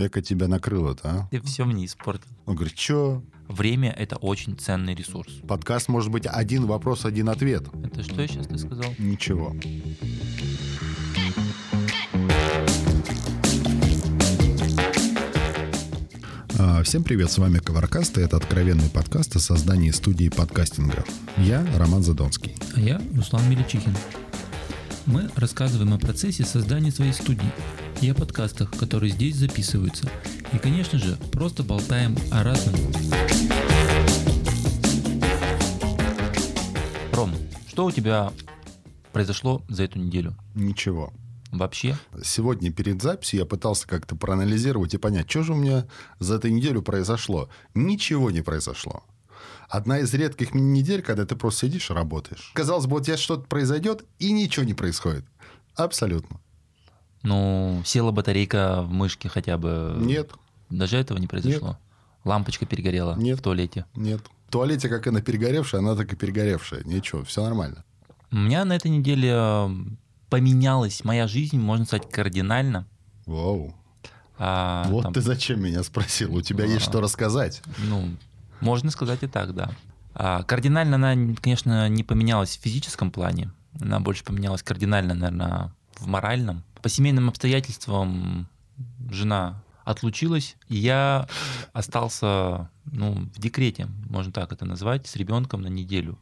Эко тебя накрыло-то, а? Ты все мне испортил. Он говорит, что? Время – это очень ценный ресурс. Подкаст может быть один вопрос, один ответ. Это что сейчас ты сказал? Ничего. А, Всем привет, с вами Коваркаст, и это откровенный подкаст о создании студии подкастинга. Я Роман Задонский. А я Руслан Меличихин. Мы рассказываем о процессе создания своей студии и о подкастах, которые здесь записываются. И, конечно же, просто болтаем о разном. Ром, что у тебя произошло за эту неделю? Ничего. Вообще? Сегодня перед записью я пытался как-то проанализировать и понять, что же у меня за эту неделю произошло. Ничего не произошло. Одна из редких недель, когда ты просто сидишь и работаешь. Казалось бы, у тебя что-то произойдет, и ничего не происходит. Абсолютно. Ну, села батарейка в мышке хотя бы. Нет, Даже этого не произошло. Лампочка перегорела Нет. в туалете. нет. В туалете, как она перегоревшая, она так и перегоревшая. Ничего, все нормально. У меня на этой неделе э, поменялась моя жизнь, можно сказать, кардинально. Вау. А, вот там, ты зачем меня спросил? У тебя есть А. что рассказать. Ну, можно сказать и так, да. А, кардинально она, конечно, не поменялась в физическом плане. Она больше поменялась кардинально, наверное, в моральном. По семейным обстоятельствам жена отлучилась, и я остался ну, в декрете, можно так это назвать, с ребенком на неделю.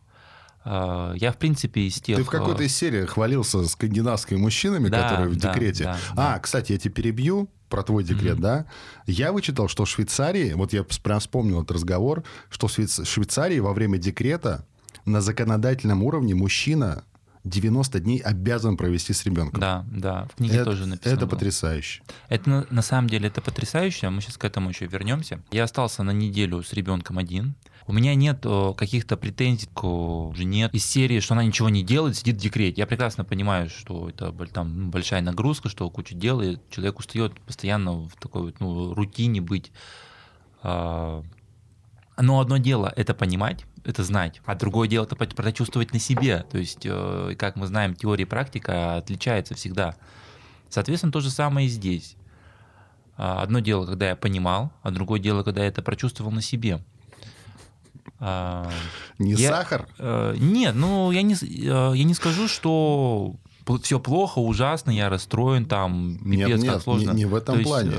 А, Я, в принципе, из тех... Ты в какой-то э, из серий хвалился скандинавскими мужчинами, Да, которые в да, декрете. да, а, да. кстати, я тебя перебью про твой декрет, Мгм. да? Я вычитал, что в Швейцарии, вот я прям вспомнил этот разговор, что в Швейц- Швейцарии во время декрета на законодательном уровне мужчина 90 дней обязан провести с ребенком. Да, да, в книге это, тоже написано. это было. потрясающе. Это на, на самом деле это потрясающе. Мы сейчас к этому еще вернемся. Я остался на неделю с ребенком один. У меня нет э, каких-то претензий к жене из серии, что она ничего не делает, сидит в декрете. Я прекрасно понимаю, что это там ну, большая нагрузка, что куча дел, и человек устает постоянно в такой вот, ну, рутине быть. А, Но одно дело это понимать, это знать, а другое дело это прочувствовать на себе. То есть, э, как мы знаем, теория и практика отличается всегда. Соответственно, то же самое и здесь. А, Одно дело, когда я понимал, а другое дело, когда я это прочувствовал на себе. А, Не Я- сахар? э, Нет, ну я не, э, я не скажу, что все плохо, ужасно, я расстроен, там, Нет, пипец, нет, как сложно. не- не в этом плане.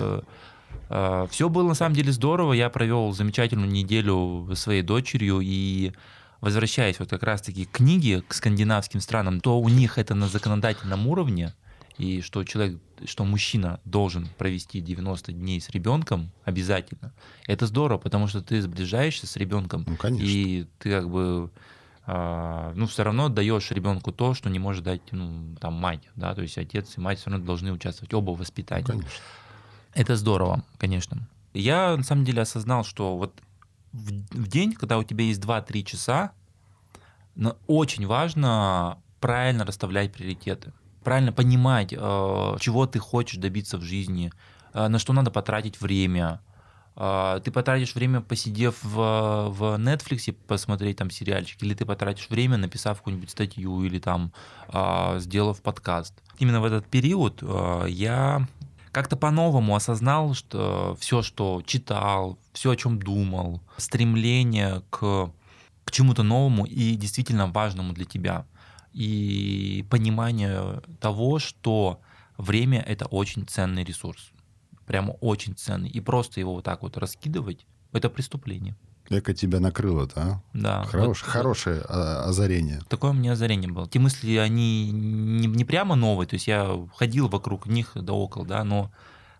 все было на самом деле здорово, я провел замечательную неделю со своей дочерью и возвращаясь вот как раз-таки к книге, к скандинавским странам, то у них это на законодательном уровне, и что человек, что мужчина должен провести 90 дней с ребенком обязательно. Это здорово, потому что ты сближаешься с ребенком, Ну, конечно. и ты как бы а, ну, все равно даешь ребенку то, что не может дать ну, там, мать, да, то есть отец и мать все равно должны участвовать, оба в воспитании. Конечно. Это здорово, конечно. Я на самом деле осознал, что вот в, в день, когда у тебя есть 2-3 часа, очень важно правильно расставлять приоритеты, правильно понимать, э, чего ты хочешь добиться в жизни, э, на что надо потратить время. Э, Ты потратишь время, посидев в, в Netflix, посмотреть там сериальчик, или ты потратишь время, написав какую-нибудь статью, или там сделав подкаст. Именно в этот период я как-то по-новому осознал, что все, что читал, все, о чем думал, стремление к, к чему-то новому и действительно важному для тебя. И понимание того, что время — это очень ценный ресурс. Прямо очень ценный. И просто его вот так вот раскидывать — это преступление. Эко тебя накрыло-то, а? Да. Хорош- Вот- хорошее а, озарение. Такое у меня озарение было. Те мысли, они не, не прямо новые, то есть я ходил вокруг них да около, да, но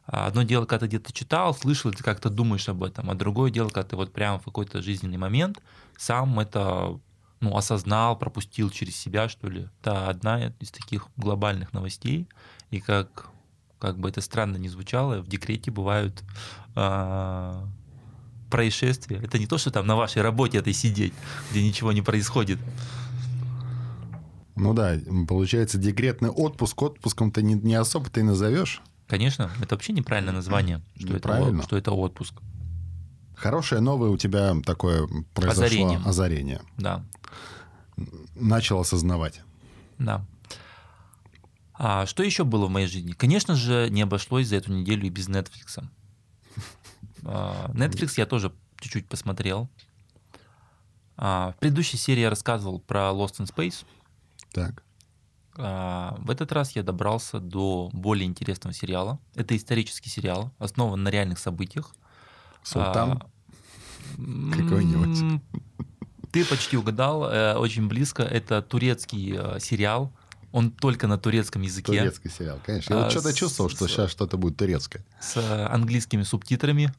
одно дело, когда ты где-то читал, слышал, ты как-то думаешь об этом, а другое дело, когда ты вот прямо в какой-то жизненный момент сам это ну, осознал, пропустил через себя, что ли. Это одна из таких глобальных новостей, и как, как бы это странно ни звучало, в декрете бывают а, происшествия. Это не то, что там на вашей работе этой сидеть, где ничего не происходит. Ну да, получается, декретный отпуск отпуском-то не, не особо ты назовешь. Конечно, это вообще неправильное название, что, это, что это отпуск. Хорошее новое у тебя такое произошло Озарение. озарение. Да, Начал осознавать. да. А что еще было в моей жизни? Конечно же, не обошлось за эту неделю и без Netflix. А, Netflix я тоже чуть-чуть посмотрел. А, В предыдущей серии я рассказывал про Lost in Space. Так. А, В этот раз я добрался до более интересного сериала. Это исторический сериал, основан на реальных событиях. Султан. А, Какой-нибудь. Ты почти угадал, э, очень близко. Это турецкий э, сериал. Он только на турецком языке Турецкий сериал, конечно. Я А, вот что-то с- чувствовал, что с- сейчас что-то будет турецкое. с э, английскими субтитрами.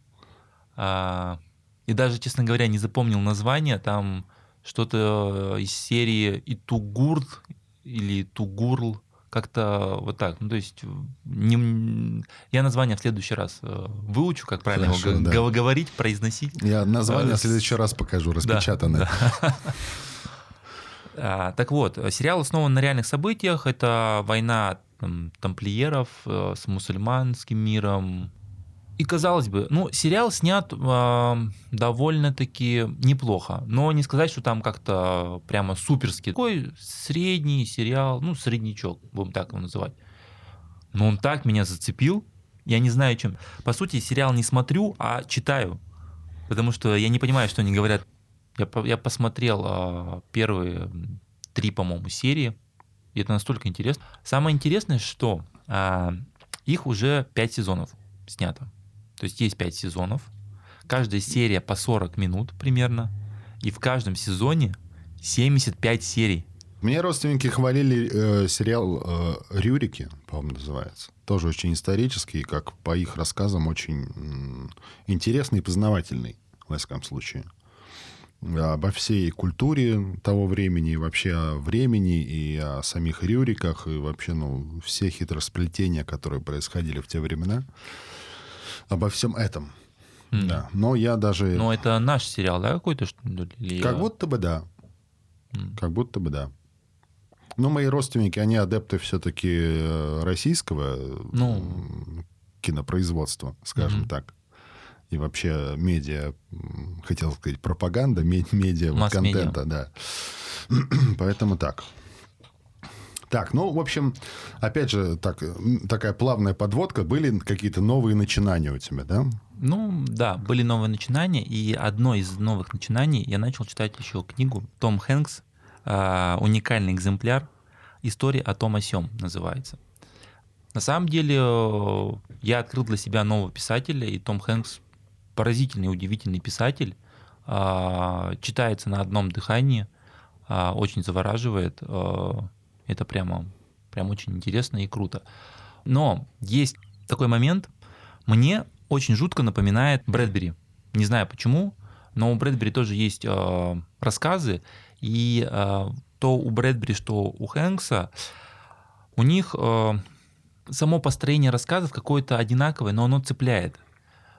А, И даже, честно говоря, не запомнил название. Там что-то из серии Итугурт или Тугурл. Как-то вот так. Ну, то есть не- я название в следующий раз э, выучу, как правильно его Хорошо, г- да. говорить, произносить. Я название А, в следующий раз покажу, Да, распечатанное. да. А, Так вот, сериал основан на реальных событиях. Это война там, тамплиеров э, с мусульманским миром. И казалось бы, ну, сериал снят а, довольно-таки неплохо, но не сказать, что там как-то прямо суперский. Такой средний сериал, ну, среднячок, будем так его называть. Но он так меня зацепил, я не знаю чем. По сути, сериал не смотрю, а читаю, потому что я не понимаю, что они говорят. Я, я посмотрел а, первые три, по-моему, серии, и это настолько интересно. Самое интересное, что а, их уже пять сезонов снято. То есть есть пять сезонов, каждая серия по 40 минут примерно, и в каждом сезоне 75 серий. Мне родственники хвалили э, сериал э, «Рюрики», по-моему, называется. Тоже очень исторический, как по их рассказам, очень интересный и познавательный, во всяком случае. Обо всей культуре того времени, и вообще о времени, и о самих Рюриках, и вообще, ну, все хитросплетения, которые происходили в те времена. Обо всем этом. М. Да. Но я даже... Но это наш сериал, да, какой-то? что ли? Или Как будто бы да. М. Как будто бы да. Но мои родственники, они адепты все-таки российского Ну. кинопроизводства, скажем Мгм. так. И вообще медиа, хотел сказать, пропаганда, ме- медиа, Масс-медиа. контента, да. Поэтому так. Так, ну, в общем, опять же, так, такая плавная подводка. Были какие-то новые начинания у тебя, да? Ну, да, были новые начинания, и одно из новых начинаний я начал читать еще книгу Том Хэнкс, а, уникальный экземпляр «История о том о сём» называется. На самом деле, э, я открыл для себя нового писателя, и Том Хэнкс поразительный, удивительный писатель, а, читается на одном дыхании, а, очень завораживает, а, это прямо, прям очень интересно и круто. Но есть такой момент, мне очень жутко напоминает Брэдбери. Не знаю почему, но у Брэдбери тоже есть э, рассказы, и э, то у Брэдбери, что у Хэнкса, у них э, само построение рассказов какое-то одинаковое, но оно цепляет.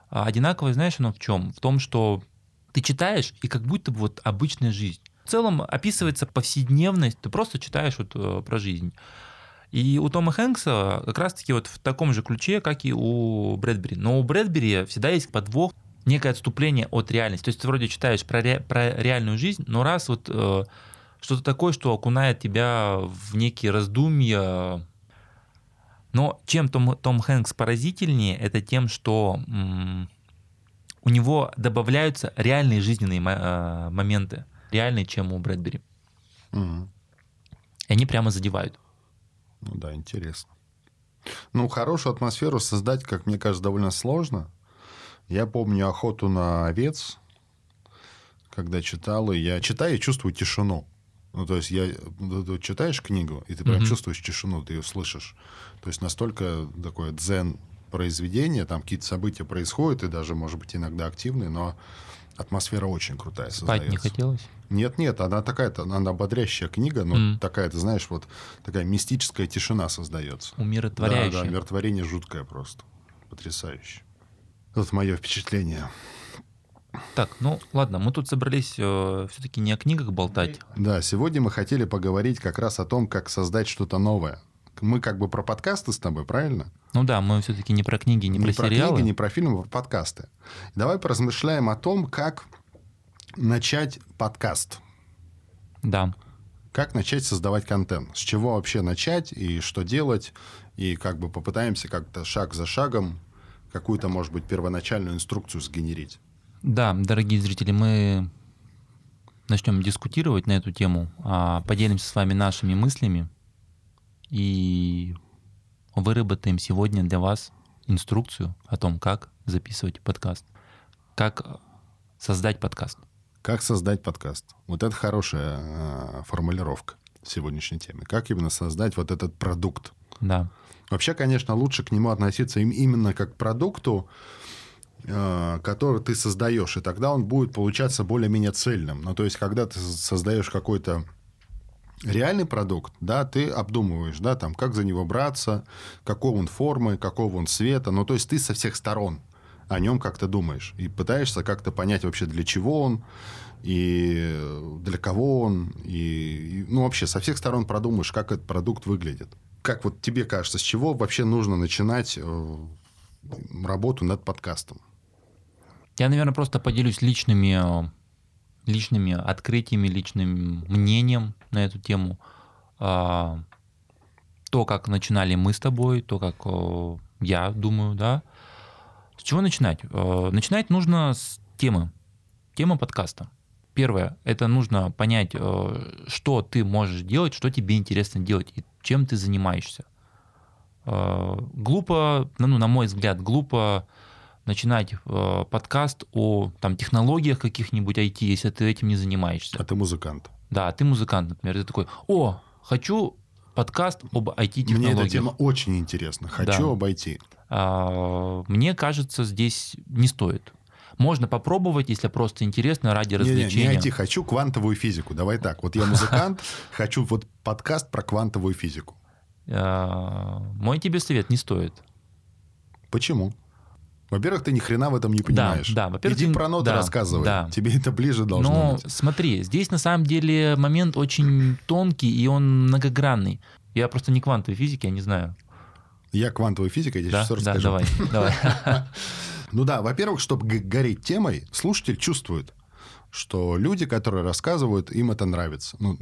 А одинаковое, знаешь, оно в чем? В том, что ты читаешь, и как будто бы вот обычная жизнь. Целом описывается повседневность, ты просто читаешь вот э, про жизнь. И у Тома Хэнкса как раз-таки вот в таком же ключе, как и у Брэдбери. Но у Брэдбери всегда есть подвох, некое отступление от реальности. То есть ты вроде читаешь про, ре- про реальную жизнь, но раз вот э, что-то такое, что окунает тебя в некие раздумья. Но чем Том, Том Хэнкс поразительнее, это тем, что м, у него добавляются реальные жизненные мо- э, моменты, реальные, чем у Брэдбери. Мгм. И они прямо задевают. Ну да, интересно. Ну, хорошую атмосферу создать, как мне кажется, довольно сложно. Я помню охоту на овец, когда читал, и я читаю и чувствую тишину. Ну, то есть, я ты читаешь книгу, и ты прям Мгм. чувствуешь тишину, ты ее слышишь. То есть, настолько такое дзен произведение, там какие-то события происходят, и даже, может быть, иногда активные, но атмосфера очень крутая Спать не создается. хотелось. Нет, нет, она такая-то, она ободрящая книга, но Мгм. такая, ты знаешь, вот такая мистическая тишина создается. Умиротворяющее. Да, да, умиротворение жуткое просто. Потрясающе. Вот мое впечатление. Так, ну ладно, мы тут собрались все-таки не о книгах болтать. Да, сегодня мы хотели поговорить как раз о том, как создать что-то новое. Мы как бы про подкасты с тобой, правильно? Ну да, мы все-таки не про книги, не, про, сериалы. книги, не про фильмы, а про подкасты. Давай поразмышляем о том, как начать подкаст. Да. Как начать создавать контент? С чего вообще начать и что делать? И как бы попытаемся как-то шаг за шагом какую-то, может быть, первоначальную инструкцию сгенерить. Да, дорогие зрители, мы начнем дискутировать на эту тему, а, поделимся с вами нашими мыслями и выработаем сегодня для вас инструкцию о том, как записывать подкаст, как создать подкаст. Как создать подкаст? Вот это хорошая э, формулировка сегодняшней теме. Как именно создать вот этот продукт? Да. Вообще, конечно, лучше к нему относиться именно как к продукту, э, который ты создаешь, и тогда он будет получаться более-менее цельным. Ну, то есть, когда ты создаешь какой-то реальный продукт, да, ты обдумываешь, да, там, как за него браться, какого он формы, какого он цвета, ну, то есть, ты со всех сторон о нем как-то думаешь и пытаешься как-то понять вообще, для чего он, и для кого он, и, ну, вообще со всех сторон продумаешь, как этот продукт выглядит. Как вот тебе кажется, с чего вообще нужно начинать э, работу над подкастом? Я, наверное, просто поделюсь личными, э, личными открытиями, личным мнением на эту тему. А, то, как начинали мы с тобой, то, как э, я думаю, да. С чего начинать? Начинать нужно с темы, тема подкаста. Первое, это нужно понять, что ты можешь делать, что тебе интересно делать, и чем ты занимаешься. Э, глупо, ну, на мой взгляд, глупо начинать э, подкаст о там, технологиях каких-нибудь IT, если ты этим не занимаешься. А ты музыкант. Да, ты музыкант, например. Ты такой, о, хочу подкаст об IT-технологиях. Мне эта тема очень интересна. Хочу да. об IT. А, мне кажется, здесь не стоит. Можно попробовать, если просто интересно, ради развлечения. Не, не, не IT, хочу квантовую физику. Давай так. Вот я музыкант, хочу вот подкаст про квантовую физику. А, мой тебе совет не стоит. Почему? Во-первых, ты ни хрена в этом не понимаешь. Да, да. Во-первых, Иди про ноты да, рассказывай. Да. Тебе это ближе должно Но быть. смотри, здесь на самом деле момент очень тонкий, и он многогранный. Я просто не квантовой физики, я не знаю. Я квантовая физика, я тебе да? сейчас расскажу. Да, давай, давай. Ну да, во-первых, чтобы гореть темой, слушатель чувствует, что люди, которые рассказывают, им это нравится. Ну,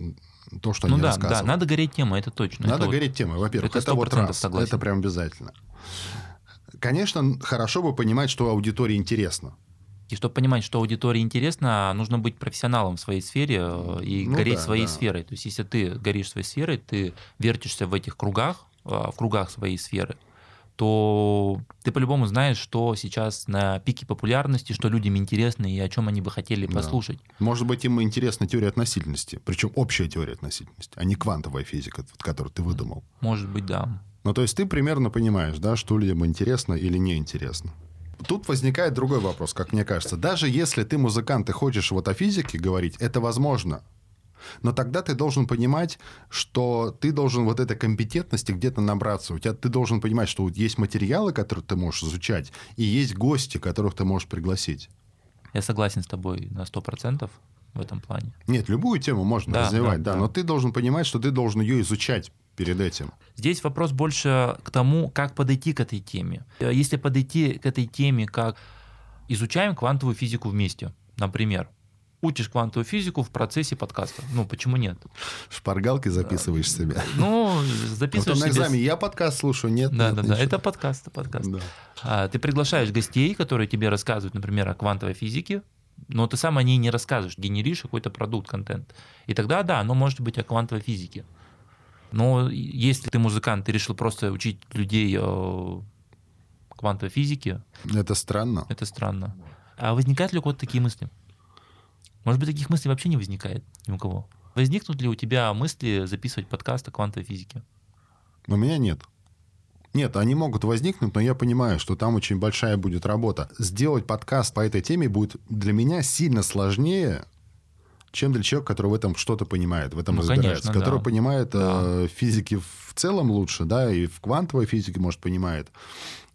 то, что ну они да, рассказывают. Да, надо гореть темой, это точно. Надо это гореть вот, темой, во-первых. Это, это вот раз, согласен. это прям обязательно. Конечно, хорошо бы понимать, что аудитории интересно. И чтобы понимать, что аудитории интересно, нужно быть профессионалом в своей сфере э, и Ну гореть да, своей да. сферой. То есть, если ты горишь своей сферой, ты вертишься в этих кругах, э, в кругах своей сферы, то ты по-любому знаешь, что сейчас на пике популярности, что людям интересно и о чем они бы хотели Да. послушать. Может быть, им интересна теория относительности, причем общая теория относительности, а не квантовая физика, которую ты выдумал. Может быть, да. Ну, то есть ты примерно понимаешь, да, что людям интересно или неинтересно. Тут возникает другой вопрос, как мне кажется. Даже если ты музыкант и хочешь вот о физике говорить, это возможно. Но тогда ты должен понимать, что ты должен вот этой компетентности где-то набраться. У тебя ты должен понимать, что вот есть материалы, которые ты можешь изучать, и есть гости, которых ты можешь пригласить. Я согласен с тобой на 100% в этом плане. Нет, любую тему можно Да, развивать, да, да, да. но ты должен понимать, что ты должен ее изучать перед этим. Здесь вопрос больше к тому, как подойти к этой теме. Э, Если подойти к этой теме как изучаем квантовую физику вместе, например, учишь квантовую физику в процессе подкаста. Ну, почему нет? Шпаргалкой записываешь себя. Ну, Вот записываешь на себе... экзамене я подкаст слушаю, нет. Да, нет, да, да. ничего. Это подкаст, это подкаст. Да. А, Ты приглашаешь гостей, которые тебе рассказывают, например, о квантовой физике, но ты сам о ней не расскажешь, генеришь какой-то продукт, контент. И тогда, да, оно может быть о квантовой физике. Но если ты музыкант, ты решил просто учить людей э, квантовой физике, Это странно. это странно. А возникают ли у кого-то такие мысли? Может быть, таких мыслей вообще не возникает ни у кого? Возникнут ли у тебя мысли записывать подкаст о квантовой физике? У меня нет. Нет, они могут возникнуть, но я понимаю, что там очень большая будет работа. Сделать подкаст по этой теме будет для меня сильно сложнее, чем для человека, который в этом что-то понимает, в этом Ну, разбирается, конечно, который да. понимает э, физики в целом лучше, да, и в квантовой физике, может, понимает,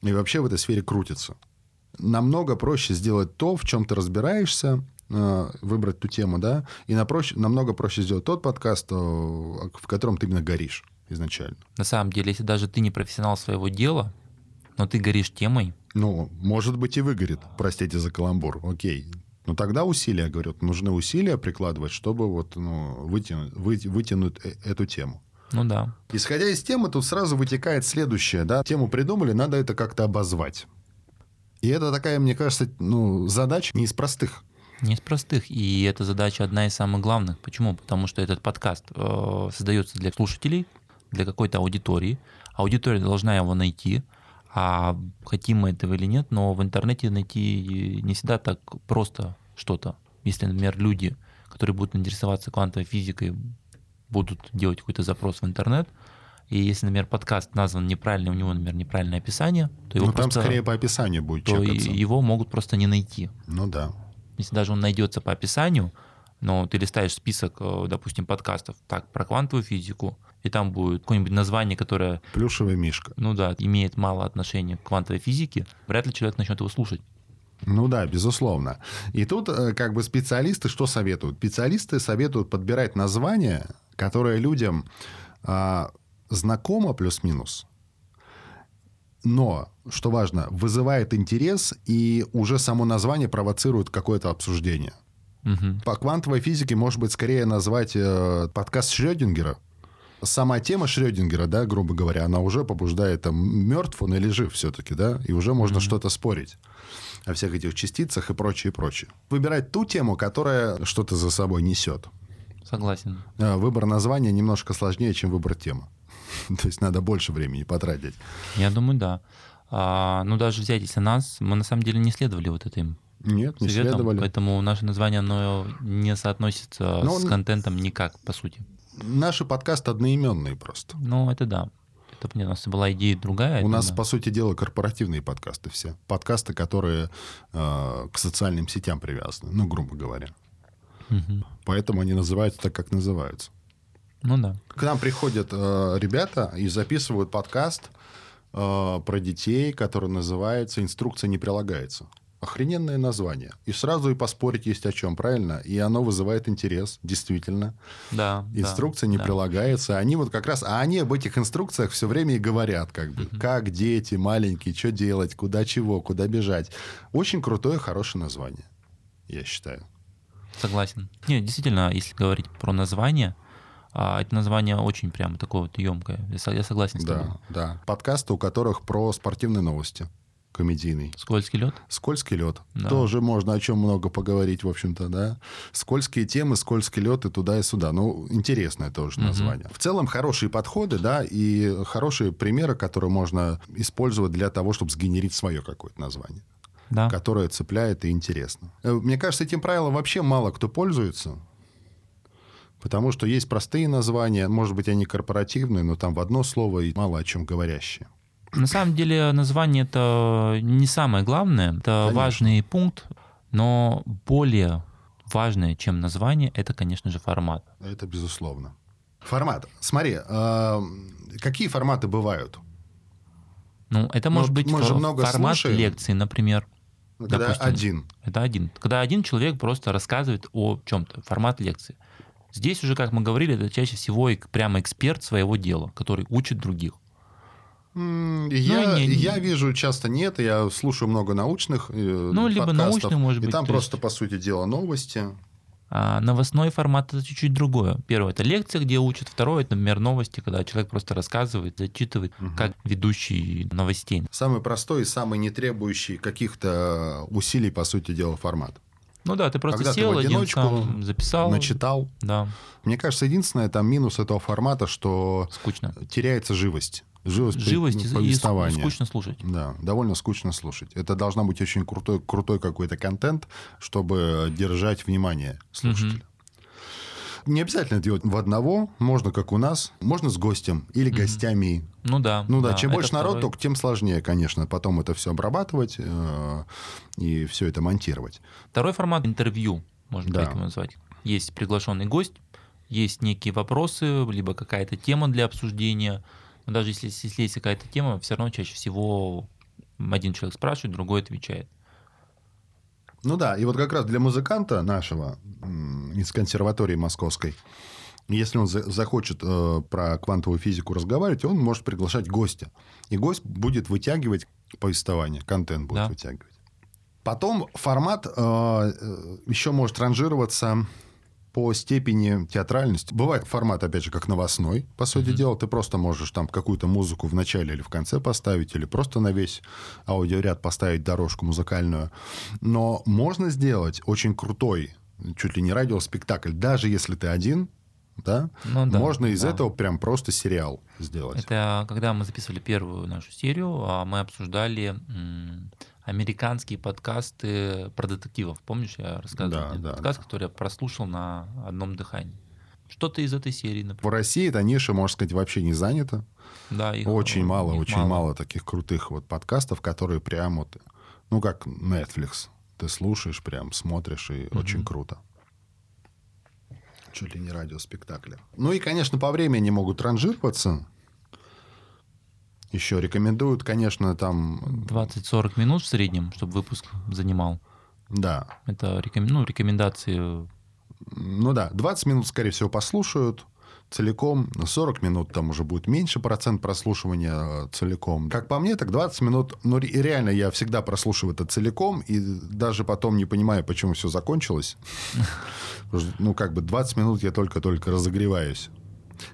и вообще в этой сфере крутится. Намного проще сделать то, в чем ты разбираешься, э, выбрать ту тему, да, и напроще- намного проще сделать тот подкаст, э, в котором ты именно горишь изначально. На самом деле, если даже ты не профессионал своего дела, но ты горишь темой, Ну, может быть, и выгорит, простите за каламбур, окей. Но тогда усилия, говорю, нужны усилия прикладывать, чтобы вот, ну, вытянуть, вы- вытянуть э- эту тему. ну да. Исходя из темы, тут сразу вытекает следующее. Да? Тему придумали, надо это как-то обозвать. И это такая, мне кажется, ну, задача не из простых. Не из простых. И эта задача одна из самых главных. Почему? Потому что этот подкаст э, создается для слушателей, для какой-то аудитории. Аудитория должна его найти. А хотим мы этого или нет, но в интернете найти не всегда так просто что-то. Если, например, люди, которые будут интересоваться квантовой физикой, будут делать какой-то запрос в интернет, и если, например, подкаст назван неправильно, у него, например, неправильное описание, то его Ну, там просто, скорее по описанию будет то чекаться. его могут просто не найти. Ну да. Если даже он найдется по описанию, но ты листаешь список, э, допустим, подкастов, так, про квантовую физику, и там будет какое-нибудь название, которое, Плюшевый мишка. ну да, имеет мало отношения к квантовой физике, вряд ли человек начнет его слушать. Ну да, безусловно. И тут э, как бы специалисты что советуют? Специалисты советуют подбирать название, которое людям а, знакомо плюс-минус, но, что важно, вызывает интерес, и уже само название провоцирует какое-то обсуждение. Мгм. По квантовой физике, может быть, скорее назвать э, подкаст Шрёдингера. Сама тема Шрёдингера, да, грубо говоря, она уже побуждает, там, мертв он или жив все-таки, да, и уже можно что-то спорить о всех этих частицах и прочее, и прочее. Выбирать ту тему, которая что-то за собой несет. Согласен. Э, Выбор названия немножко сложнее, чем выбор темы. То есть надо больше времени потратить. Я думаю, да. А, ну, даже взять, если нас, мы на самом деле не следовали вот этим Нет, не советам, следовали. поэтому наше название, оно не соотносится Но с он- контентом никак, по сути. Наши подкасты одноименные просто. Ну, это да. Это понятно. У нас была идея другая. У это нас, да. по сути дела, корпоративные подкасты все. Подкасты, которые э, к социальным сетям привязаны, ну, грубо говоря. Мгм. Поэтому они называются так, как называются. Ну да. К нам приходят э, ребята и записывают подкаст э, про детей, который называется «Инструкция не прилагается». Охрененное название. И сразу и поспорить есть о чем, правильно? И оно вызывает интерес, действительно. Да. да, Инструкция не да. прилагается. Они вот как раз... А они об этих инструкциях все время и говорят, как бы. Как дети маленькие, что делать, куда чего, куда бежать. Очень крутое, хорошее название, я считаю. Согласен. Нет, действительно, если говорить про название, а, это название очень прямо такое вот емкое. Я согласен с тобой. Да, да. Подкасты, у которых про спортивные новости. Комедийный. Скользкий лед? Скользкий лед. Да. Тоже можно о чем много поговорить, в общем-то, да. Скользкие темы, скользкий лед и туда, и сюда. Ну, интересное тоже Мгм. название. В целом, хорошие подходы, да, и хорошие примеры, которые можно использовать для того, чтобы сгенерить свое какое-то название, Да. которое цепляет и интересно. Э, Мне кажется, этим правилом вообще мало кто пользуется. Потому что есть простые названия, может быть, они корпоративные, но там в одно слово и мало о чем говорящие. На самом деле название это не самое главное, это Конечно. важный пункт, но более важное, чем название, это, конечно же, формат. Это безусловно. Формат. Смотри, э, какие форматы бывают? Ну, это Ну, может быть мы много формат слушаем. лекции, например. Когда Допустим. один. Это один. Когда один человек просто рассказывает о чем-то, формат лекции. Здесь уже, как мы говорили, это чаще всего прямо эксперт своего дела, который учит других. М, Я, Ну, не- не- я вижу часто нет, я слушаю много научных э, Ну, либо научный, может и быть, там то просто, есть- по сути дела, новости. А новостной формат это чуть-чуть другое. Первое это лекция, где учат. Второе это, например, новости, когда человек просто рассказывает, зачитывает, Мгм. как ведущий новостей. Самый простой и самый не требующий каких-то усилий, по сути дела, формат. Ну да, ты просто Когда ты сел, в один одиночку сам записал. Начитал. Да, Мне кажется, единственное там минус этого формата, что скучно. теряется живость. Живость, при- Живость и- и скучно слушать. Да, довольно скучно слушать. Это должна быть очень крутой, крутой какой-то контент, чтобы держать внимание слушателя. Не обязательно делать в одного, можно как у нас, можно с гостем или Мгм. гостями. Ну да. Ну да, да, чем больше народ, второй. только тем сложнее, конечно, потом это все обрабатывать э, и все это монтировать. Второй формат интервью, можно Да. так его назвать. Есть приглашенный гость, есть некие вопросы, либо какая-то тема для обсуждения. Но даже если, если есть какая-то тема, все равно чаще всего один человек спрашивает, другой отвечает. Ну да, и вот как раз для музыканта нашего из консерватории московской, если он за- захочет э, про квантовую физику разговаривать, он может приглашать гостя. И гость будет вытягивать повествование, контент будет Да. вытягивать. Потом формат э, э, еще может ранжироваться по степени театральности. Бывает формат, опять же, как новостной, по сути mm-hmm. дела. Ты просто можешь там какую-то музыку в начале или в конце поставить, или просто на весь аудиоряд поставить дорожку музыкальную. Но можно сделать очень крутой, чуть ли не радиоспектакль, даже если ты один, да? Ну, да Можно из да. этого прям просто сериал сделать. Это когда мы записывали первую нашу серию, а мы обсуждали американские подкасты про детективов. Помнишь, я рассказывал? Да, да, подкаст, да. который я прослушал на одном дыхании. Что-то из этой серии, например. В России эта ниша, можно сказать, вообще не занята. Да, их очень мало, их очень мало. мало таких крутых вот подкастов, которые прям вот, ну как Netflix, ты слушаешь, прям смотришь и mm очень круто. Чуть ли не радиоспектакли. Ну и, конечно, по времени могут ранжироваться еще рекомендуют, конечно, там... 20-40 минут в среднем, чтобы выпуск занимал. Да. Это реком... ну, рекомендации. Ну да, 20 минут, скорее всего, послушают целиком, 40 минут там уже будет меньше процент прослушивания целиком. Как по мне, так 20 минут, ну реально я всегда прослушиваю это целиком и даже потом не понимаю, почему все закончилось. Ну как бы 20 минут я только-только разогреваюсь.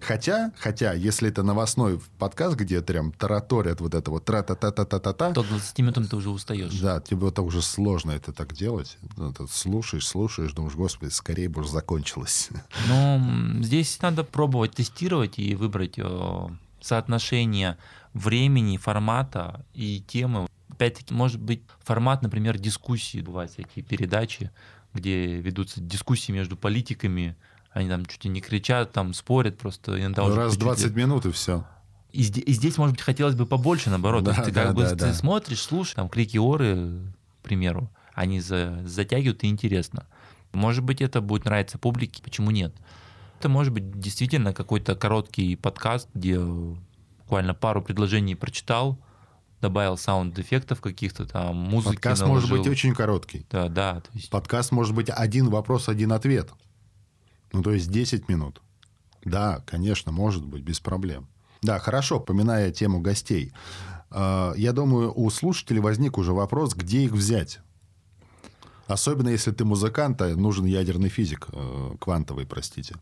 Хотя, хотя, если это новостной подкаст, где прям тараторят вот это вот тра-та-та-та-та-та-та... То к 20 минутам ты уже устаешь. Да, тебе это уже сложно это так делать. Ну, ты слушаешь, слушаешь, думаешь, господи, скорее бы уже закончилось. Ну, здесь надо пробовать тестировать и выбрать э, соотношение времени, формата и темы. Опять-таки, может быть, формат, например, дискуссии, бывают всякие передачи, где ведутся дискуссии между политиками, они там чуть ли не кричат, там спорят просто. Иногда ну, раз 20 минут и все. И, и здесь, может быть, хотелось бы побольше, наоборот. Да, То есть ты да, как да, бы да. ты смотришь, слушаешь, там крики оры, к примеру, они за, затягивают и интересно. Может быть, это будет нравиться публике, почему нет? Это может быть действительно какой-то короткий подкаст, где буквально пару предложений прочитал, добавил саунд-эффектов каких-то там, музыки Подкаст наложил. может быть очень короткий. Да, да. Есть... Подкаст может быть один вопрос, один ответ. Ну, то есть 10 минут. Да, конечно, может быть, без проблем. Да, хорошо, поминая тему гостей. А, я думаю, у слушателей возник уже вопрос, где их взять. Особенно если ты музыкант, а нужен ядерный физик, э, квантовый, простите.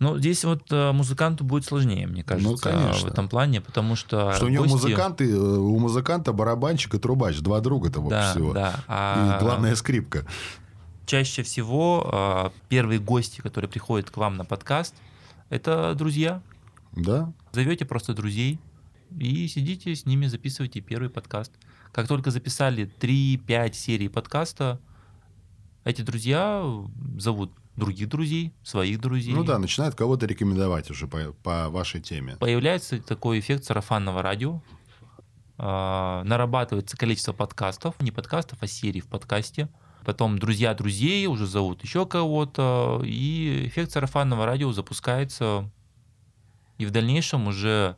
Ну, здесь вот э, музыканту будет сложнее, мне кажется, ну, конечно. в этом плане, потому что... Что у него гости... музыканты, э, у музыканта барабанщик и трубач, два друга того да, всего. Да, а... И главная скрипка чаще всего э, первые гости, которые приходят к вам на подкаст, это друзья. Да. Зовете просто друзей и сидите с ними, записывайте первый подкаст. Как только записали 3-5 серий подкаста, эти друзья зовут других друзей, своих друзей. Ну да, начинают кого-то рекомендовать уже по, по вашей теме. Появляется такой эффект сарафанного радио. Э, нарабатывается количество подкастов, не подкастов, а серий в подкасте – потом друзья друзей уже зовут еще кого-то, и эффект сарафанного радио запускается, и в дальнейшем уже,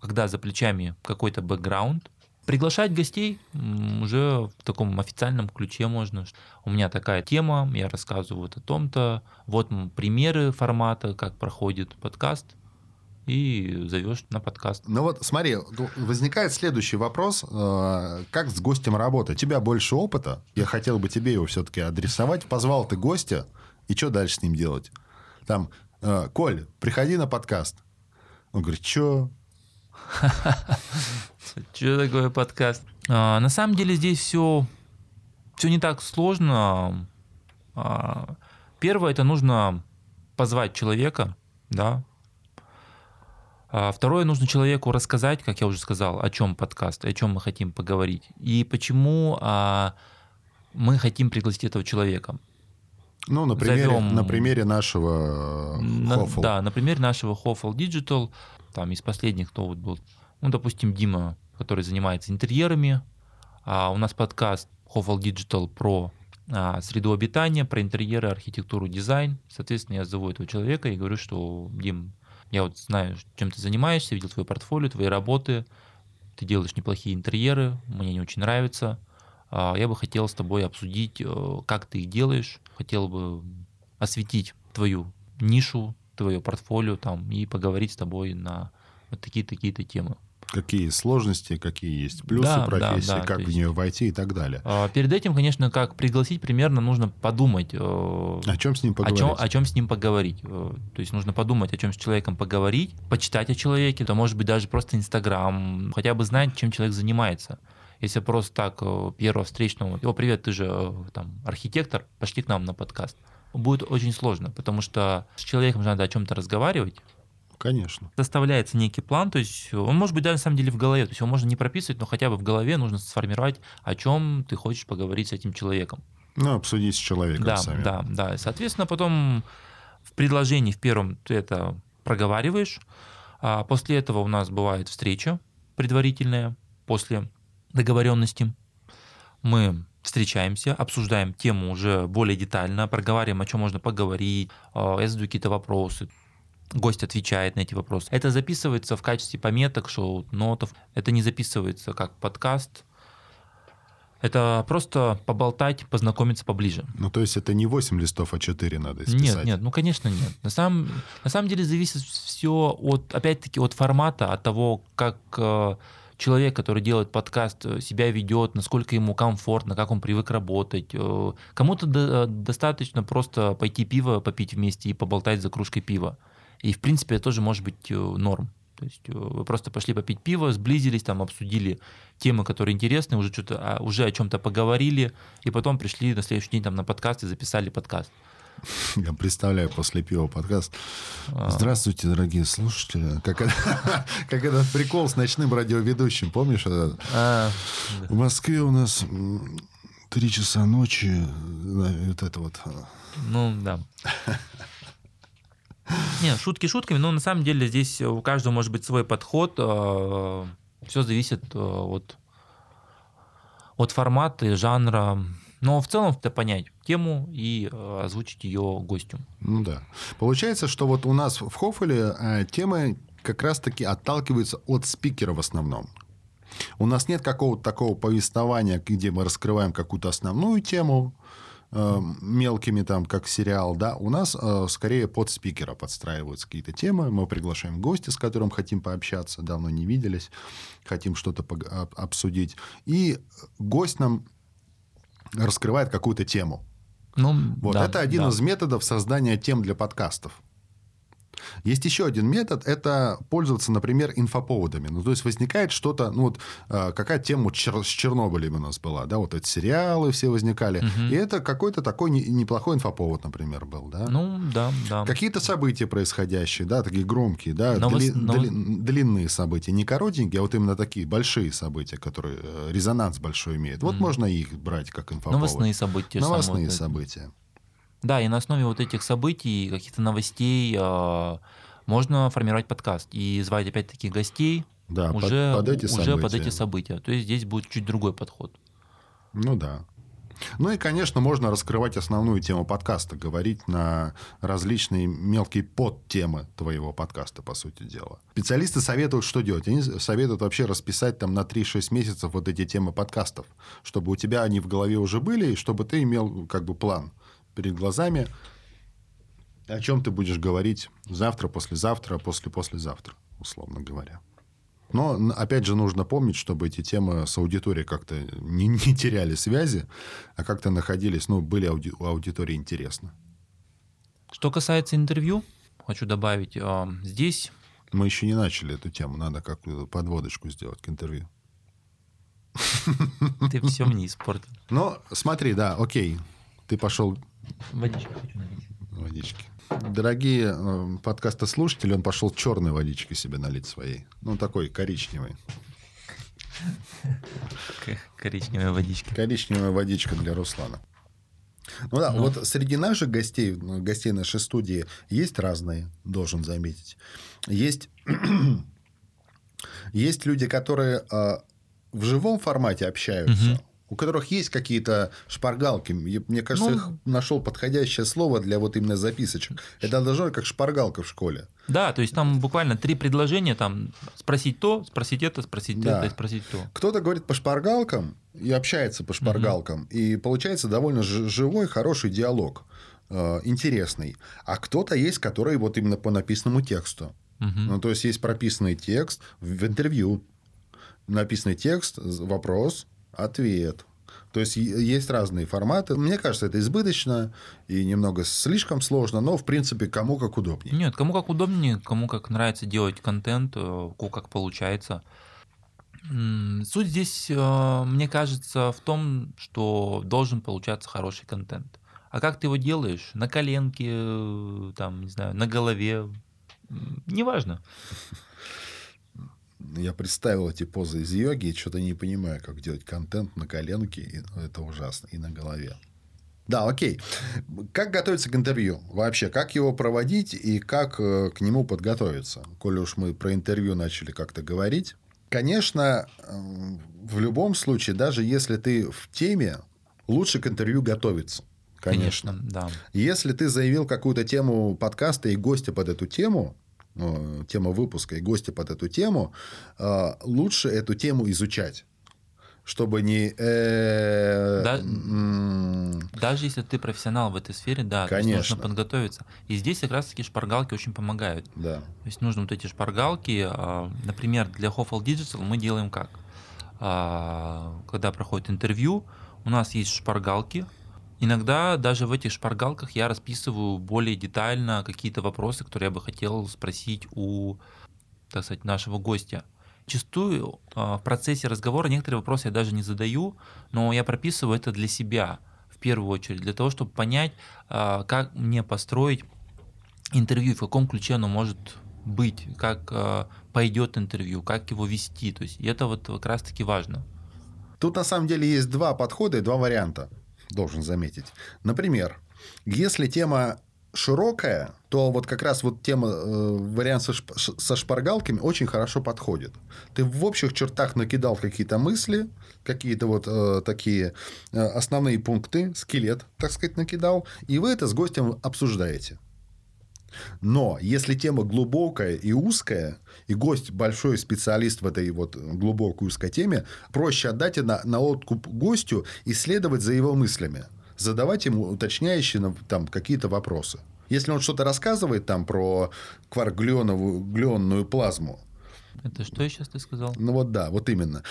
когда за плечами какой-то бэкграунд, приглашать гостей уже в таком официальном ключе можно. У меня такая тема, я рассказываю вот о том-то, вот примеры формата, как проходит подкаст – и зовешь на подкаст. Ну вот смотри, возникает следующий вопрос. Э, как с гостем работать? У тебя больше опыта. Я хотел бы тебе его все-таки адресовать. Позвал ты гостя, и что дальше с ним делать? Там, э, Коль, приходи на подкаст. Он говорит, что? Что такое подкаст? А, на самом деле здесь все, все не так сложно. А, первое, это нужно позвать человека, да, второе, нужно человеку рассказать, как я уже сказал, о чем подкаст, о чем мы хотим поговорить и почему а, мы хотим пригласить этого человека. Ну, на примере, Зовем... на примере нашего Hoffle. Да, на примере нашего Hoffle Digital. Там из последних, кто вот был, ну, допустим, Дима, который занимается интерьерами. А у нас подкаст Hoffle Digital про а, среду обитания, про интерьеры, архитектуру, дизайн. Соответственно, я зову этого человека и говорю, что, Дим, я вот знаю, чем ты занимаешься, видел твое портфолио, твои работы, ты делаешь неплохие интерьеры, мне не очень нравится. А, я бы хотел с тобой обсудить, э, как ты их делаешь, хотел бы осветить твою нишу, твое портфолио там и поговорить с тобой на вот такие-такие-то темы. Какие сложности, какие есть плюсы Да, да, профессии, да, как то в нее войти и так далее. А, Перед этим, конечно, как пригласить, примерно нужно подумать, э, О чем с ним о поговорить? чем, о чем с ним поговорить. То есть нужно подумать, о чем с человеком поговорить, почитать о человеке, то может быть даже просто Инстаграм, хотя бы знать, чем человек занимается. Если просто так э, первого встречного, о, привет, ты же э, там архитектор, пошли к нам на подкаст. Будет очень сложно, потому что с человеком же надо о чем-то разговаривать, Конечно. составляется некий план, то есть он может быть даже на самом деле в голове, то есть его можно не прописывать, но хотя бы в голове нужно сформировать, о чем ты хочешь поговорить с этим человеком. Ну, обсудить с человеком Да, самим. да, да. И, Соответственно, потом в предложении в первом ты это проговариваешь, а после этого у нас бывает встреча предварительная, после договоренности. Мы встречаемся, обсуждаем тему уже более детально, проговариваем, о чем можно поговорить, а, я задаю какие-то вопросы, гость отвечает на эти вопросы. Это записывается в качестве пометок, шоу, нотов. Это не записывается как подкаст. Это просто поболтать, познакомиться поближе. Ну, то есть это не 8 листов, а 4 надо Нет, исписать. нет, ну конечно нет. На самом, на самом деле зависит все от, опять-таки, от формата, от того, как э, человек, который делает подкаст, э, себя ведет, насколько ему комфортно, как он привык работать. Э, Кому-то до- достаточно просто пойти пиво попить вместе и поболтать за кружкой пива. И, в принципе, это тоже может быть э, норм. То есть э, вы просто пошли попить пиво, сблизились, там обсудили темы, которые интересны, уже, что-то, а, уже о чем-то поговорили, и потом пришли на следующий день там, на подкаст и записали подкаст. Я представляю после пива подкаст. А. Здравствуйте, дорогие слушатели. Как, как этот прикол с ночным радиоведущим, помнишь? этот? А, В Москве у нас три часа ночи. э, Вот это вот. Ну, да. Не, шутки шутками, но на самом деле здесь у каждого может быть свой подход. Все зависит э, от, от формата жанра. Но в целом это понять тему и э, озвучить ее гостю. Ну да. Получается, что вот у нас в Хофеле э, темы как раз-таки отталкиваются от спикера в основном. У нас нет какого-то такого повествования, где мы раскрываем какую-то основную тему э, мелкими, там, как сериал, да. У нас э, скорее под спикера подстраиваются какие-то темы. Мы приглашаем гостя, с которым хотим пообщаться, давно не виделись, хотим что-то об- обсудить. И гость нам раскрывает какую-то тему. Ну, Вот да, это один да. из методов создания тем для подкастов. Есть еще один метод, это пользоваться, например, инфоповодами. Ну, то есть возникает что-то, ну вот э, какая тема Чер- с Чернобылем у нас была, да, вот эти сериалы все возникали, Мгм. и это какой-то такой не- неплохой инфоповод, например, был, да. Ну, да, да. Какие-то события происходящие, да, такие громкие, да, Новос- дли- новос- дли- длинные события, не коротенькие, а вот именно такие большие события, которые э, резонанс большой имеют. Вот Мгм. можно их брать как инфоповод. Новостные события. Новостные события. Да, и на основе вот этих событий, каких-то новостей э, можно формировать подкаст и звать опять-таки гостей Да, под- уже, под, эти уже события. под эти события. То есть здесь будет чуть другой подход. Ну да. Ну и, конечно, можно раскрывать основную тему подкаста, говорить на различные мелкие подтемы твоего подкаста, по сути дела. Специалисты советуют, что делать? Они советуют вообще расписать там на 3-6 месяцев вот эти темы подкастов, чтобы у тебя они в голове уже были, и чтобы ты имел как бы план перед глазами, о чем ты будешь говорить завтра, послезавтра, после-послезавтра, условно говоря. Но, опять же, нужно помнить, чтобы эти темы с аудиторией как-то не, не теряли связи, а как-то находились, ну, были ауди- у аудитории интересно. Что касается интервью, хочу добавить, э, здесь Мы еще не начали эту тему, надо какую-то подводочку сделать к интервью. ты все мне испортил. Но смотри, да, окей, ты пошел Водички хочу налить. водички. Дорогие э, подкастослушатели, он пошел черной водичкой себе налить своей. Ну, такой коричневой. К- Коричневая водичка. Коричневая водичка для Руслана. Ну да, Ну. вот среди наших гостей, ну, гостей нашей студии, есть разные, должен заметить. Есть, есть люди, которые а, в живом формате общаются, Мгм. У которых есть какие-то шпаргалки. Мне кажется, Ну. их нашел подходящее слово для вот именно записочек. Это должно быть как шпаргалка в школе. Да, то есть там буквально три предложения, там спросить то, спросить это, спросить Да. это, и спросить то. Кто-то говорит по шпаргалкам и общается по шпаргалкам, и получается довольно живой, хороший диалог, э, интересный. А кто-то есть, который вот именно по написанному тексту. Мгм. Ну, то есть есть прописанный текст в интервью. написанный текст, вопрос, ответ. То есть есть разные форматы. Мне кажется, это избыточно и немного слишком сложно, но в принципе кому как удобнее. Нет, кому как удобнее, кому как нравится делать контент, э, кому как получается. Суть здесь, э, мне кажется, в том, что должен получаться хороший контент. А как ты его делаешь? На коленке, э, там, не знаю, на голове, неважно. Я представил эти позы из йоги и что-то не понимаю, как делать контент на коленке. И это ужасно. И на голове. Да, окей. Как готовиться к интервью? Вообще, как его проводить и как э, к нему подготовиться? Коли уж мы про интервью начали как-то говорить. Конечно, э, в любом случае, даже если ты в теме, лучше к интервью готовиться. Конечно. Конечно, да. Если ты заявил какую-то тему подкаста и гостя под эту тему, ну, тема выпуска и гости под эту тему, э, лучше эту тему изучать чтобы не... Э, да, даже если ты профессионал в этой сфере, да, Конечно. нужно подготовиться. И здесь как раз-таки шпаргалки очень помогают. Да. То есть нужно вот эти шпаргалки, а, например, для Hoffel Digital мы делаем как? А, когда проходит интервью, у нас есть шпаргалки, Иногда даже в этих шпаргалках я расписываю более детально какие-то вопросы, которые я бы хотел спросить у, так сказать, нашего гостя. Зачастую а, в процессе разговора некоторые вопросы я даже не задаю, но я прописываю это для себя в первую очередь, для того, чтобы понять, а, как мне построить интервью, в каком ключе оно может быть, как а, пойдет интервью, как его вести. То есть это вот как раз-таки важно. Тут на самом деле есть два подхода и два варианта, должен заметить. Например, если тема широкая, то вот как раз вот тема, э, вариант со, шп, со шпаргалками очень хорошо подходит. Ты в общих чертах накидал какие-то мысли, какие-то вот э, такие э, основные пункты, скелет, так сказать, накидал, и вы это с гостем обсуждаете. Но если тема глубокая и узкая, и гость большой специалист в этой вот глубокой узкой теме, проще отдать на, на откуп гостю и следовать за его мыслями задавать ему уточняющие там какие-то вопросы. Если он что-то рассказывает там про кварглионовую глионную плазму, это что я сейчас ты сказал? Ну вот да, вот именно.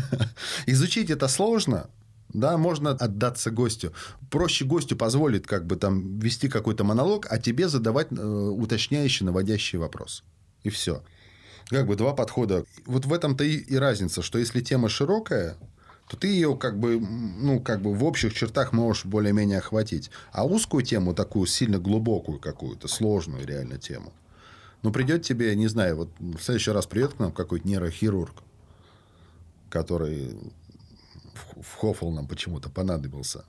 Изучить это сложно, да, можно отдаться гостю. Проще гостю позволит как бы там вести какой-то монолог, а тебе задавать э, уточняющий, наводящий вопрос. И все. Как бы два подхода. Вот в этом-то и, и разница, что если тема широкая, то ты ее как бы, ну, как бы в общих чертах можешь более-менее охватить. А узкую тему, такую сильно глубокую какую-то, сложную реально тему, ну, придет тебе, не знаю, вот в следующий раз придет к нам какой-то нейрохирург, который в Хоффл нам почему-то понадобился.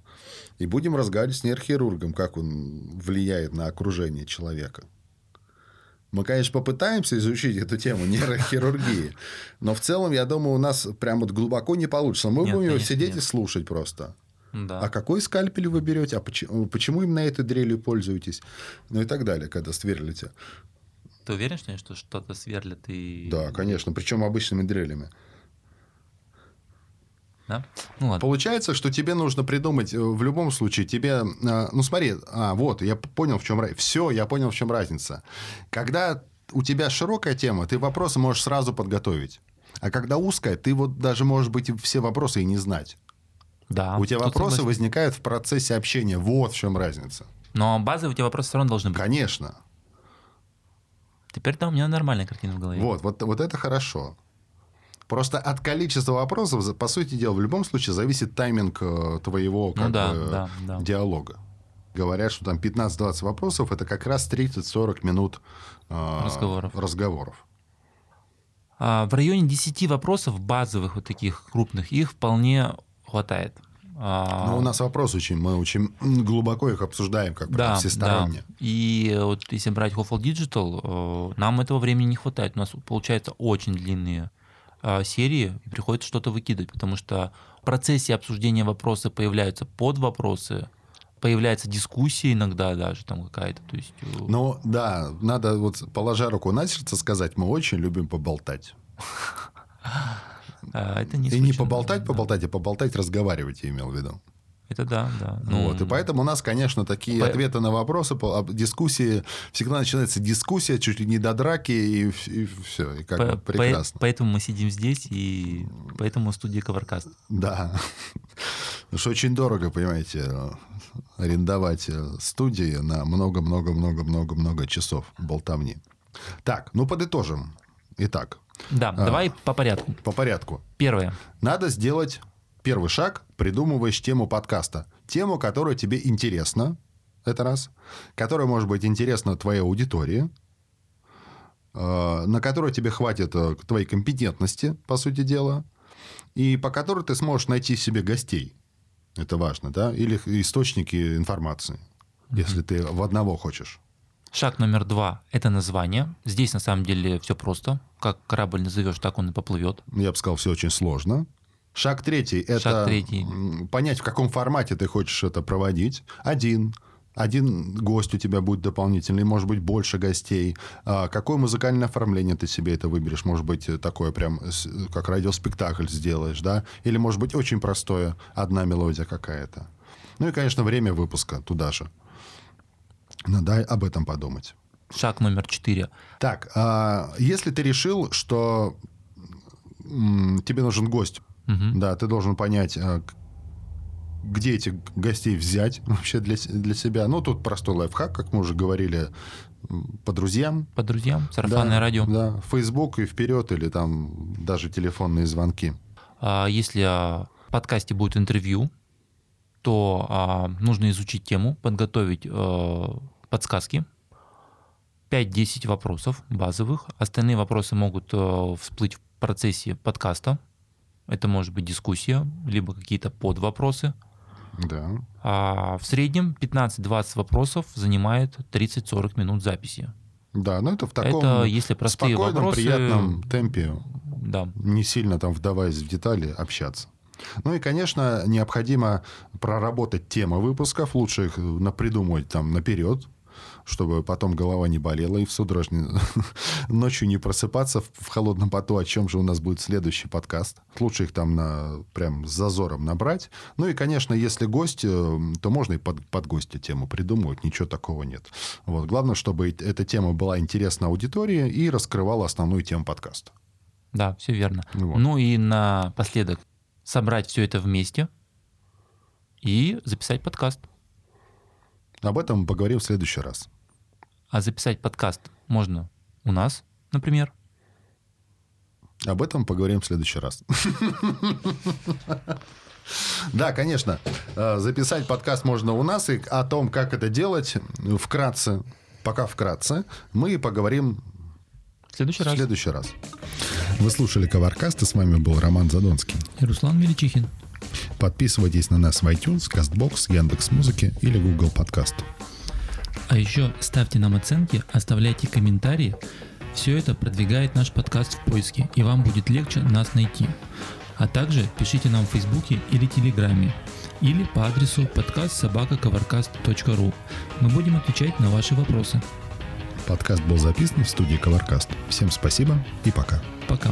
И будем разговаривать с нейрохирургом, как он влияет на окружение человека. Мы, конечно, попытаемся изучить эту тему нейрохирургии, но в целом, я думаю, у нас прям вот глубоко не получится. Мы нет, будем конечно, сидеть нет. и слушать просто. Да. А какой скальпель вы берете? А почему, почему именно этой дрелью пользуетесь? Ну и так далее, когда сверлите. Ты уверен, что что-то сверлит и... Да, конечно. Причем обычными дрелями. Да? Ну, ладно. Получается, что тебе нужно придумать э, в любом случае тебе, э, ну смотри, а вот я понял в чем разница. Все, я понял в чем разница. Когда у тебя широкая тема, ты вопросы можешь сразу подготовить, а когда узкая, ты вот даже можешь быть все вопросы и не знать. Да. У тебя вопросы согласен. возникают в процессе общения. Вот в чем разница. Но базовые у тебя вопросы все равно должны быть. Конечно. Теперь да, у меня нормальная картина в голове. Вот, вот, вот это хорошо. Просто от количества вопросов, по сути дела, в любом случае зависит тайминг э, твоего как ну, да, бы, да, да. диалога. Говорят, что там 15-20 вопросов это как раз 30-40 минут э, разговоров. разговоров. А, в районе 10 вопросов базовых, вот таких крупных, их вполне хватает. А, Но у нас вопрос очень, мы очень глубоко их обсуждаем, как бы да, всесторонне. Да. И вот если брать Hoffel Digital, э, нам этого времени не хватает. У нас получается очень длинные серии и приходится что-то выкидывать, потому что в процессе обсуждения вопроса появляются подвопросы, появляется дискуссия иногда даже там какая-то. То есть... Э, ну да, надо вот положа руку на сердце сказать, мы очень любим поболтать. А, это не И не поболтать, поболтать, а поболтать, разговаривать, я имел в виду. Это да, да. Ну, вот, и поэтому у нас, конечно, такие по... ответы на вопросы, дискуссии, всегда начинается дискуссия, чуть ли не до драки, и, и все, и как по, прекрасно. По, поэтому мы сидим здесь, и поэтому студия Covercast. Да. Потому что очень дорого, понимаете, арендовать э, студии на много-много-много-много-много часов болтовни. Так, ну подытожим. Итак. Да, а, давай по порядку. По порядку. Первое. Надо сделать первый шаг, придумываешь тему подкаста. Тему, которая тебе интересна, это раз. Которая может быть интересна твоей аудитории, э, на которую тебе хватит э, твоей компетентности, по сути дела, и по которой ты сможешь найти себе гостей. Это важно, да? Или источники информации, mm-hmm. если ты в одного хочешь. Шаг номер два – это название. Здесь на самом деле все просто. Как корабль назовешь, так он и поплывет. Я бы сказал, все очень сложно. Шаг третий – это Шаг третий. понять, в каком формате ты хочешь это проводить. Один, один гость у тебя будет дополнительный, может быть, больше гостей. А какое музыкальное оформление ты себе это выберешь? Может быть, такое прям, как радиоспектакль сделаешь, да? Или, может быть, очень простое, одна мелодия какая-то. Ну и, конечно, время выпуска туда же. Надо об этом подумать. Шаг номер четыре. Так, а если ты решил, что тебе нужен гость, угу. да, ты должен понять, а, где этих гостей взять вообще для, для себя. Ну, тут простой лайфхак, как мы уже говорили, по друзьям. По друзьям, сарафанное да, радио. Да, Facebook и вперед, или там даже телефонные звонки. А если в подкасте будет интервью, то а, нужно изучить тему, подготовить а, подсказки, 5-10 вопросов базовых. Остальные вопросы могут э, всплыть в процессе подкаста. Это может быть дискуссия, либо какие-то подвопросы. Да. А в среднем 15-20 вопросов занимает 30-40 минут записи. Да, но это в таком это, если простые спокойном, вопросы, приятном темпе, да. не сильно там вдаваясь в детали, общаться. Ну и, конечно, необходимо проработать темы выпусков, лучше их напридумывать там наперед, чтобы потом голова не болела и в судорожной ночью не просыпаться в холодном поту, о чем же у нас будет следующий подкаст. Лучше их там на, прям с зазором набрать. Ну и, конечно, если гость, э, то можно и под, под гостя тему придумывать, ничего такого нет. Вот. Главное, чтобы эта тема была интересна аудитории и раскрывала основную тему подкаста. Да, все верно. Вот. Ну и напоследок собрать все это вместе и записать подкаст. Об этом поговорим в следующий раз. А записать подкаст можно у нас, например. Об этом поговорим в следующий раз. Да, конечно. Э, записать подкаст можно у нас. И о том, как это делать, вкратце, пока вкратце, мы поговорим в следующий раз. В следующий раз. Вы слушали Коваркаст, и с вами был Роман Задонский. И Руслан Меличихин. Подписывайтесь на нас в iTunes, CastBox, Яндекс.Музыки или Google Подкаст. А еще ставьте нам оценки, оставляйте комментарии. Все это продвигает наш подкаст в поиске, и вам будет легче нас найти. А также пишите нам в Фейсбуке или Телеграме, или по адресу подкаст собакаковаркаст.ру. Мы будем отвечать на ваши вопросы. Подкаст был записан в студии Коваркаст. Всем спасибо и пока. Пока.